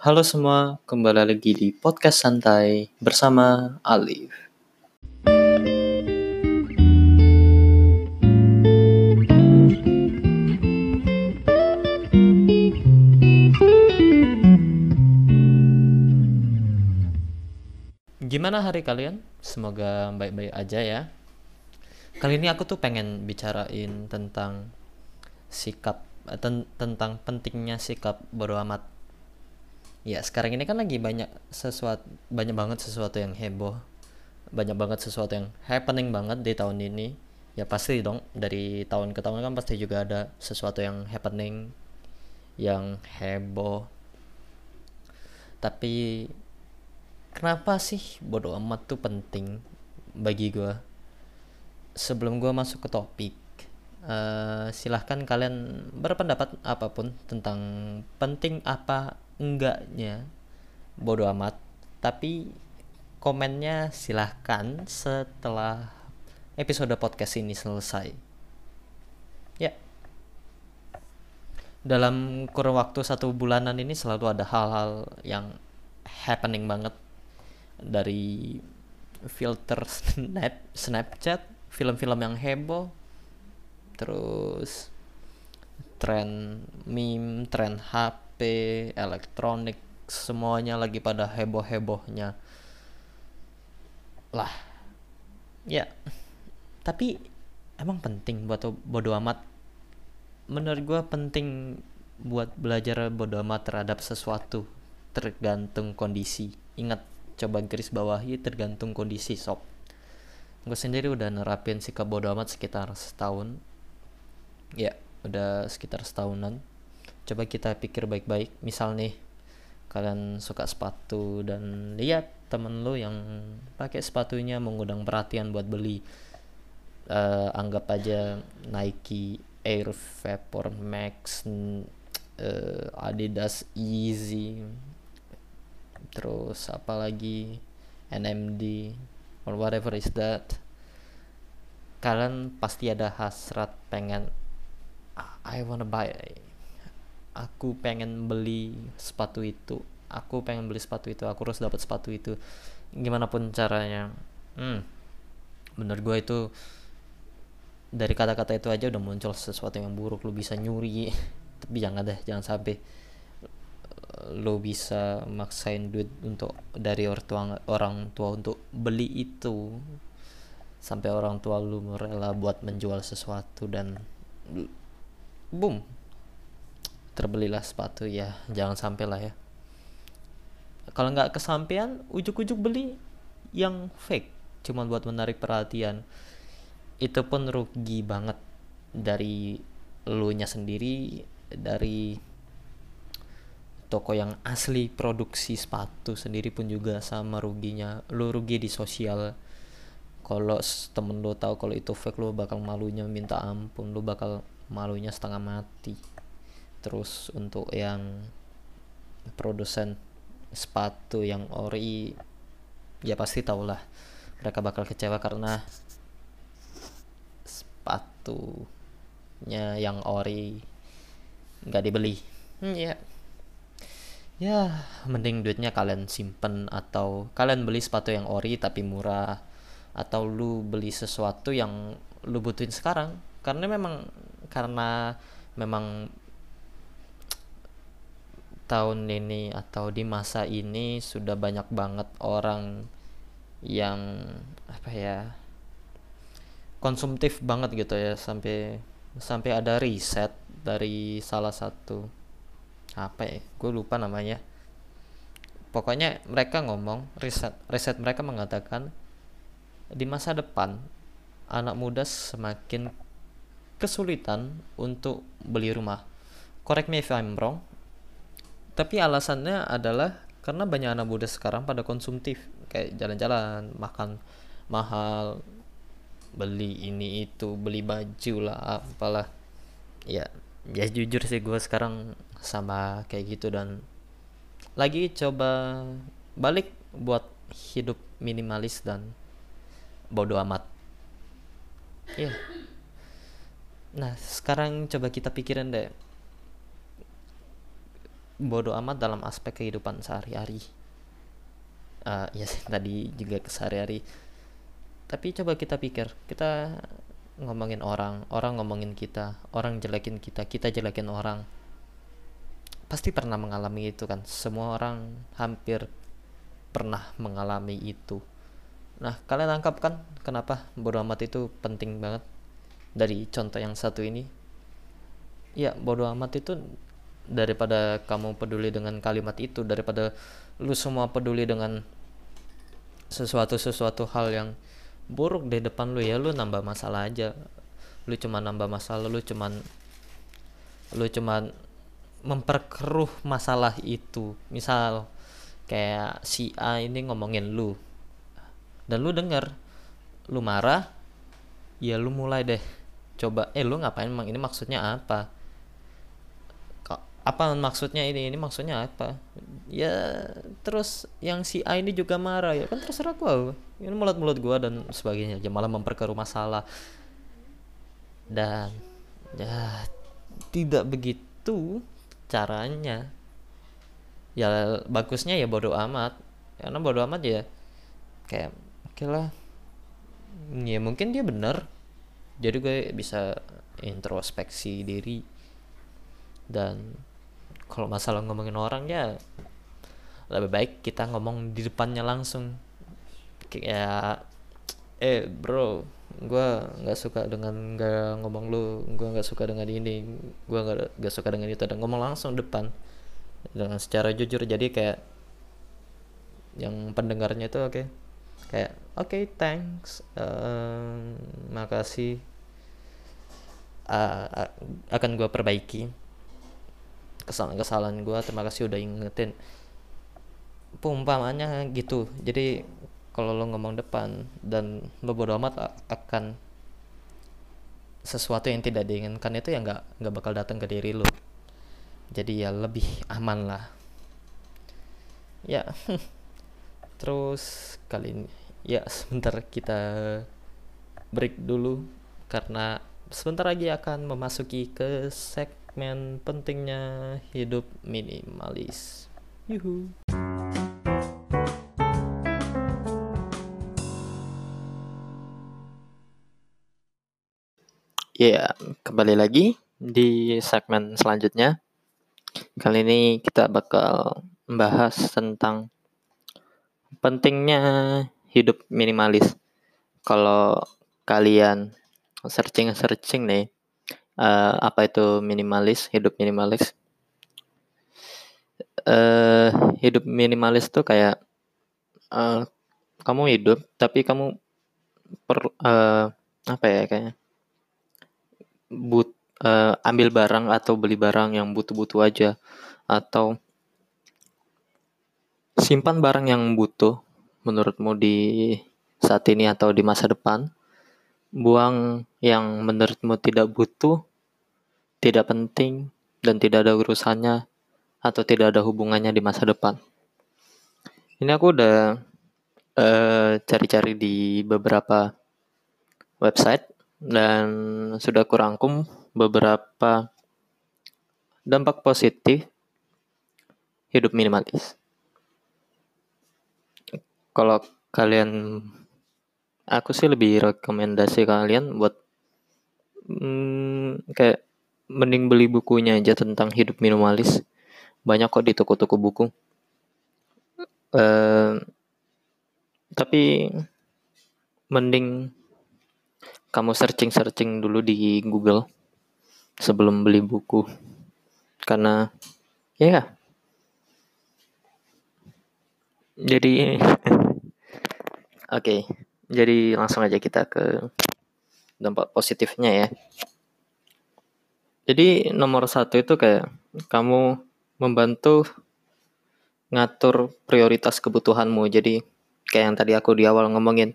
Halo semua, kembali lagi di podcast santai bersama Alif. Gimana hari kalian? Semoga baik-baik aja ya. Kali ini aku tuh pengen bicarain tentang sikap eh, ten- tentang pentingnya sikap bodo amat. Ya, sekarang ini kan lagi banyak sesuatu banyak banget sesuatu yang heboh. Banyak banget sesuatu yang happening banget di tahun ini. Ya pasti dong dari tahun ke tahun kan pasti juga ada sesuatu yang happening yang heboh. Tapi kenapa sih bodo amat tuh penting bagi gue? sebelum gue masuk ke topik, eh, silahkan kalian berpendapat apa pun tentang penting apa enggaknya bodo amat. Tapi komennya silahkan setelah episode podcast ini selesai. Ya, dalam kurun waktu satu bulanan ini selalu ada hal-hal yang happening banget dari filter snap Snapchat film-film yang heboh terus tren meme tren HP elektronik semuanya lagi pada heboh-hebohnya. Lah ya tapi emang penting buat bodo amat. Menurut gue penting buat belajar bodo amat terhadap sesuatu tergantung kondisi. Ingat coba garis bawahi tergantung kondisi sob. Gue sendiri udah nerapin sikap bodo amat sekitar setahun. Ya udah sekitar setahunan coba kita pikir baik-baik. Misal nih kalian suka sepatu dan lihat temen lo yang pakai sepatunya mengundang perhatian buat beli uh, anggap aja Nike Air Vapor Max uh, Adidas Easy terus apalagi NMD or whatever is that. Kalian pasti ada hasrat pengen I wanna buy aku pengen beli sepatu itu. Aku pengen beli sepatu itu aku harus dapat sepatu itu. Gimana pun caranya. Hmm bener gue itu dari kata-kata itu aja udah muncul sesuatu yang buruk. Lu bisa nyuri tapi jangan deh jangan sampai lo bisa maksain duit untuk dari orang tua orang tua untuk beli itu. Sampai orang tua lu rela buat menjual sesuatu dan boom terbelilah sepatu ya. Jangan sampai lah ya. Kalau nggak kesampaian ujuk-ujuk beli yang fake. Cuma buat menarik perhatian. Itu pun rugi banget. Dari lu nya sendiri dari toko yang asli produksi sepatu sendiri pun juga sama ruginya. Lu rugi di sosial. Kalau temen lu tahu kalau itu fake lu bakal malunya minta ampun. Lu bakal malunya setengah mati terus untuk yang produsen sepatu yang ori ya pasti tau lah mereka bakal kecewa karena sepatunya yang ori nggak dibeli. Hmm, ya. Ya mending duitnya kalian simpen atau kalian beli sepatu yang ori tapi murah atau lu beli sesuatu yang lu butuhin sekarang. Karena memang karena memang tahun ini atau di masa ini sudah banyak banget orang yang apa ya konsumtif banget gitu ya sampai sampai ada riset dari salah satu apa ya gue lupa namanya. Pokoknya mereka ngomong riset riset mereka mengatakan di masa depan anak muda semakin kesulitan untuk beli rumah. Correct me if I'm wrong tapi alasannya adalah karena banyak anak muda sekarang pada konsumtif. Kayak jalan-jalan makan mahal beli ini itu beli baju lah apalah. Ya ya jujur sih gue sekarang sama kayak gitu dan lagi coba balik buat hidup minimalis dan bodoh amat. Ya yeah. nah sekarang coba kita pikirin deh bodoh amat dalam aspek kehidupan sehari-hari. Uh, ya sih tadi juga ke sehari-hari. Tapi coba kita pikir kita ngomongin orang orang ngomongin kita orang jelekin kita kita jelekin orang. Pasti pernah mengalami itu kan? Semua orang hampir pernah mengalami itu. Nah kalian tangkap kan kenapa bodoh amat itu penting banget? Dari contoh yang satu ini. Ya bodoh amat itu daripada kamu peduli dengan kalimat itu daripada lu semua peduli dengan sesuatu sesuatu hal yang buruk di depan lu ya lu nambah masalah aja. Lu cuma nambah masalah lu cuman lu cuman memperkeruh masalah itu. Misal kayak si A ini ngomongin lu dan lu denger lu marah ya lu mulai deh. Coba eh lu ngapain emang? Ini maksudnya apa apa maksudnya ini? Ini maksudnya apa? Ya terus yang si A ini juga marah ya. Kan terserah gua. Ini mulut-mulut gua dan sebagainya. Aja malah memperkeruh masalah. Dan ya tidak begitu caranya. Ya bagusnya ya bodoh amat. Karena bodoh amat ya kayak oke okay lah. Ya mungkin dia benar. Jadi gue bisa introspeksi diri. Dan kalau masalah ngomongin orang ya lebih baik kita ngomong di depannya langsung. Kayak eh bro gue nggak suka dengan gak ngomong lu gue nggak suka dengan ini gue nggak nggak suka dengan itu. Dan ngomong langsung depan dengan secara jujur. Jadi kayak yang pendengarnya itu oke okay. kayak oke okay, thanks um, makasih uh, akan gue perbaiki kesalahan-kesalahan gue terima kasih udah ingetin. Umpamanya gitu. Jadi kalau lo ngomong depan dan lo bodo amat akan sesuatu yang tidak diinginkan itu ya nggak nggak bakal datang ke diri lo. Jadi ya lebih aman lah. Ya terus kali ini ya sebentar kita break dulu. Karena sebentar lagi akan memasuki ke sek segmen pentingnya hidup minimalis. Yuhu. Ya, kembali lagi di segmen selanjutnya. Kali ini kita bakal membahas tentang pentingnya hidup minimalis. Kalau kalian searching-searching nih uh, apa itu minimalis? Hidup minimalis? Uh, hidup minimalis tuh kayak uh, kamu hidup tapi kamu per uh, apa ya kayak but uh, ambil barang atau beli barang yang butuh-butuh aja. Atau simpan barang yang butuh menurutmu di saat ini atau di masa depan. Buang yang menurutmu tidak butuh tidak penting dan tidak ada urusannya atau tidak ada hubungannya di masa depan. Ini aku udah eh, cari-cari di beberapa website dan sudah kurangkum beberapa dampak positif hidup minimalis. Kalau kalian, aku sih lebih rekomendasi kalian buat hmm, kayak mending beli bukunya aja tentang hidup minimalis. Banyak kok di toko-toko buku. Uh, tapi mending kamu searching-searching dulu di Google sebelum beli buku. Karena ya yeah, jadi oke, okay, jadi langsung aja kita ke dampak positifnya ya. Jadi nomor satu itu kayak kamu membantu ngatur prioritas kebutuhanmu. Jadi kayak yang tadi aku di awal ngomongin,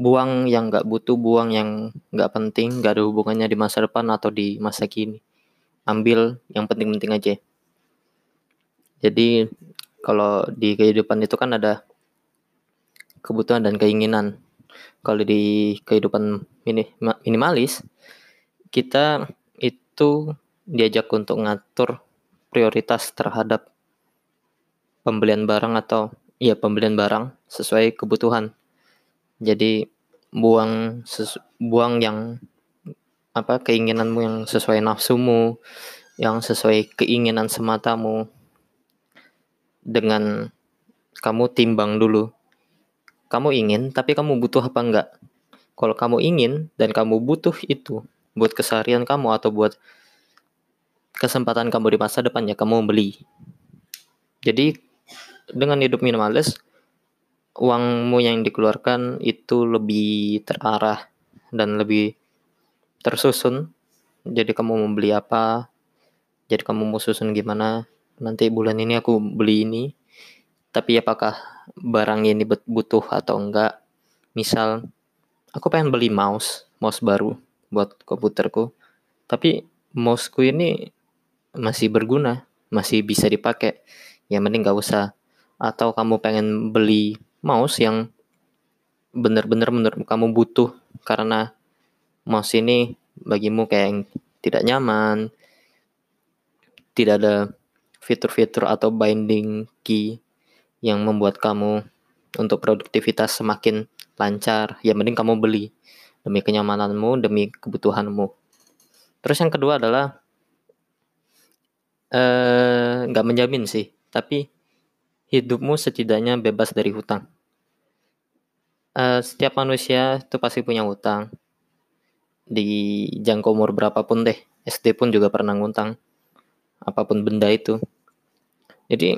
buang yang nggak butuh, buang yang nggak penting, nggak ada hubungannya di masa depan atau di masa kini. Ambil yang penting-penting aja. Jadi kalau di kehidupan itu kan ada kebutuhan dan keinginan. Kalau di kehidupan minimalis, kita itu diajak untuk ngatur prioritas terhadap pembelian barang atau ya pembelian barang sesuai kebutuhan. Jadi buang sesu, buang yang apa keinginanmu yang sesuai nafsumu, yang sesuai keinginan sematamu dengan kamu timbang dulu. Kamu ingin tapi kamu butuh apa enggak? Kalau kamu ingin dan kamu butuh itu buat keseharian kamu atau buat kesempatan kamu di masa depan ya kamu beli. Jadi dengan hidup minimalis uangmu yang dikeluarkan itu lebih terarah dan lebih tersusun. Jadi kamu mau beli apa? Jadi kamu mau susun gimana? Nanti bulan ini aku beli ini. Tapi apakah barang ini butuh atau enggak? Misal aku pengen beli mouse, mouse baru buat komputerku. Tapi mouseku ini masih berguna, masih bisa dipakai, ya mending gak usah. Atau kamu pengen beli mouse yang benar-benar menurut kamu butuh karena mouse ini bagimu kayak yang tidak nyaman, tidak ada fitur-fitur atau binding key yang membuat kamu untuk produktivitas semakin lancar, ya mending kamu beli demi kenyamananmu, demi kebutuhanmu. Terus yang kedua adalah Eh, nggak uh, menjamin sih, tapi hidupmu setidaknya bebas dari hutang. Uh, setiap manusia itu pasti punya hutang. Di jangka umur berapapun deh, SD pun juga pernah ngutang. Apa pun benda itu. Jadi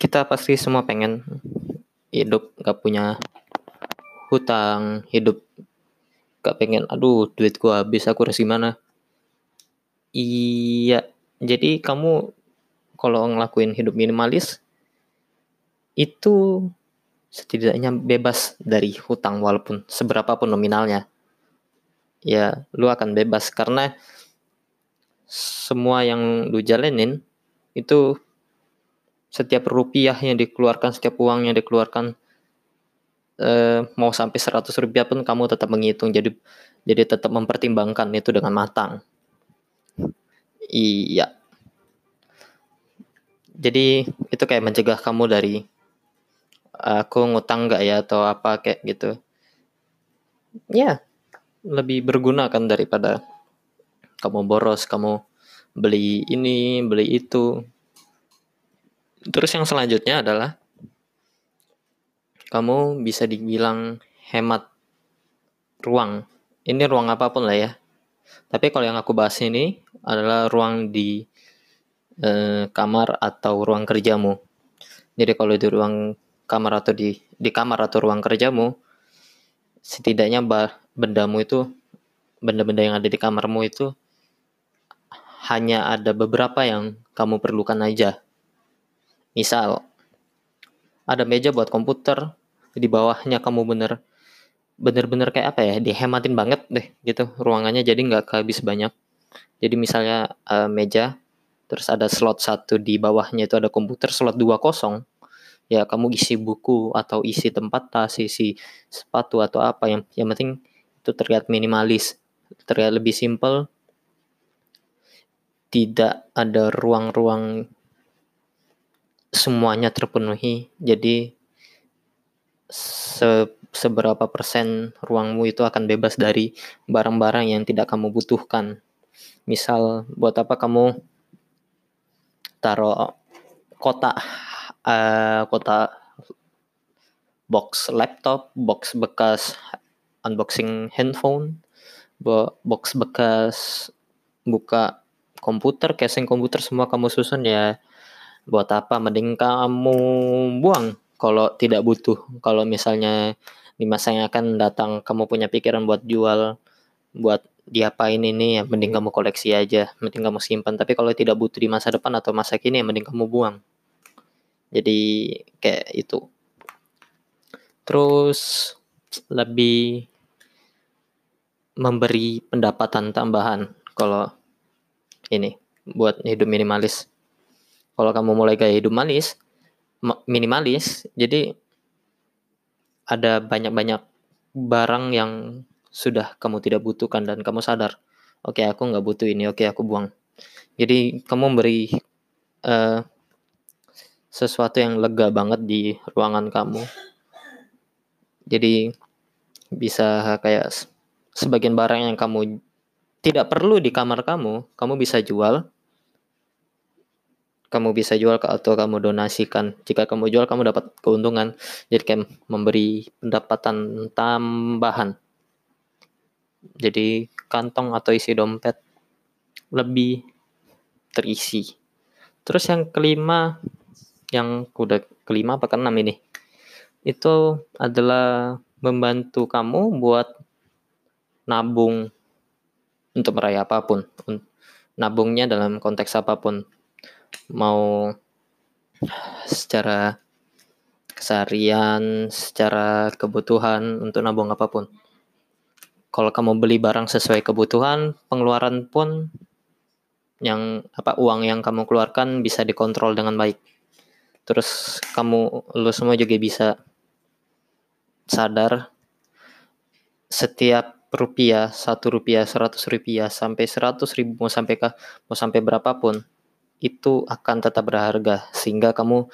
kita pasti semua pengen hidup gak punya hutang, hidup gak pengen, aduh duit gua habis aku harus gimana. Iya, jadi kamu kalau ngelakuin hidup minimalis itu setidaknya bebas dari hutang walaupun seberapa pun nominalnya. Ya, lu akan bebas karena semua yang lu jalanin itu setiap rupiah yang dikeluarkan, setiap uang yang dikeluarkan eh, mau sampai 100 rupiah pun kamu tetap menghitung jadi jadi tetap mempertimbangkan itu dengan matang. Iya. Jadi itu kayak mencegah kamu dari aku ngutang nggak ya atau apa kayak gitu. Ya, lebih berguna kan daripada kamu boros, kamu beli ini, beli itu. Terus yang selanjutnya adalah kamu bisa dibilang hemat ruang. Ini ruang apa pun lah ya. Tapi kalau yang aku bahas ini adalah ruang di eh, kamar atau ruang kerjamu. Jadi kalau di ruang kamar atau di di kamar atau ruang kerjamu, setidaknya bah, bendamu itu benda-benda yang ada di kamarmu itu hanya ada beberapa yang kamu perlukan aja. Misal, ada meja buat komputer, di bawahnya kamu bener bener-bener kayak apa ya dihematin banget deh gitu ruangannya jadi nggak kehabis banyak jadi misalnya uh, meja, terus ada slot satu di bawahnya itu ada komputer, slot dua kosong. Ya kamu isi buku atau isi tempat tas, isi sepatu atau apa yang yang penting itu terlihat minimalis, terlihat lebih simple. Tidak ada ruang-ruang semuanya terpenuhi. Jadi se seberapa persen ruangmu itu akan bebas dari barang-barang yang tidak kamu butuhkan misal buat apa kamu taruh kotak uh, kotak box laptop, box bekas unboxing handphone, box bekas buka komputer, casing komputer semua kamu susun ya buat apa mending kamu buang kalau tidak butuh. Kalau misalnya di masa yang akan datang kamu punya pikiran buat jual, buat diapain ini ya mending kamu koleksi aja, mending kamu simpan. Tapi kalau tidak butuh di masa depan atau masa kini ya mending kamu buang. Jadi kayak itu. Terus lebih memberi pendapatan tambahan kalau ini buat hidup minimalis. Kalau kamu mulai gaya hidup manis, minimalis, jadi ada banyak-banyak barang yang sudah kamu tidak butuhkan dan kamu sadar, oke okay, aku nggak butuh ini, oke okay, aku buang. Jadi kamu beri uh, sesuatu yang lega banget di ruangan kamu. Jadi bisa kayak sebagian barang yang kamu tidak perlu di kamar kamu, kamu bisa jual. Kamu bisa jual atau kamu donasikan. Jika kamu jual, kamu dapat keuntungan. Jadi kayak memberi pendapatan tambahan. Jadi kantong atau isi dompet lebih terisi. Terus yang kelima yang udah kelima apa keenam ini itu adalah membantu kamu buat nabung untuk meraih apa pun nabungnya dalam konteks apa pun mau secara keseharian secara kebutuhan untuk nabung apa pun. Kalau kamu beli barang sesuai kebutuhan pengeluaran pun yang apa uang yang kamu keluarkan bisa dikontrol dengan baik. Terus kamu lu semua juga bisa sadar setiap rupiah satu rupiah seratus rupiah sampai seratus ribu mau sampai ke mau sampai berapapun itu akan tetap berharga sehingga kamu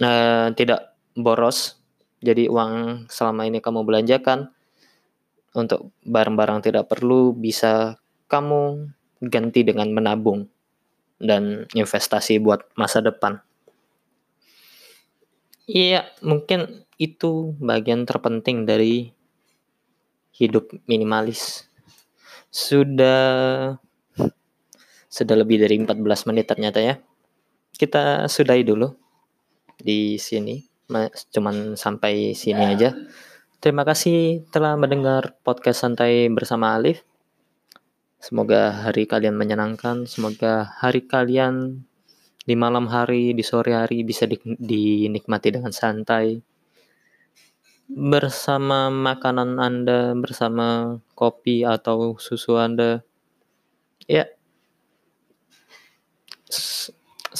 uh, tidak boros jadi uang selama ini kamu belanjakan untuk barang-barang tidak perlu bisa kamu ganti dengan menabung dan investasi buat masa depan. Iya, mungkin itu bagian terpenting dari hidup minimalis. Sudah sudah lebih dari 14 menit ternyata ya. Kita sudahi dulu di sini. Cuman sampai sini aja. Terima kasih telah mendengar podcast santai bersama Alif. Semoga hari kalian menyenangkan, semoga hari kalian di malam hari, di sore hari bisa di, dinikmati dengan santai bersama makanan Anda, bersama kopi atau susu Anda. Ya.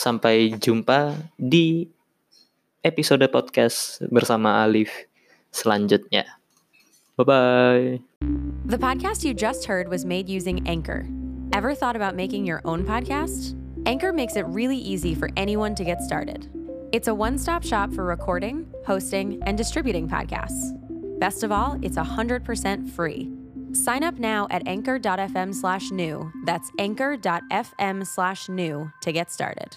Sampai jumpa di episode podcast bersama Alif selanjutnya. Bye bye. The podcast you just heard was made using Anchor. Ever thought about making your own podcast? Anchor makes it really easy for anyone to get started. It's a one stop shop for recording, hosting, and distributing podcasts. Best of all, it's 100% free. Sign up now at anchor.fm slash new. That's anchor.fm slash new to get started.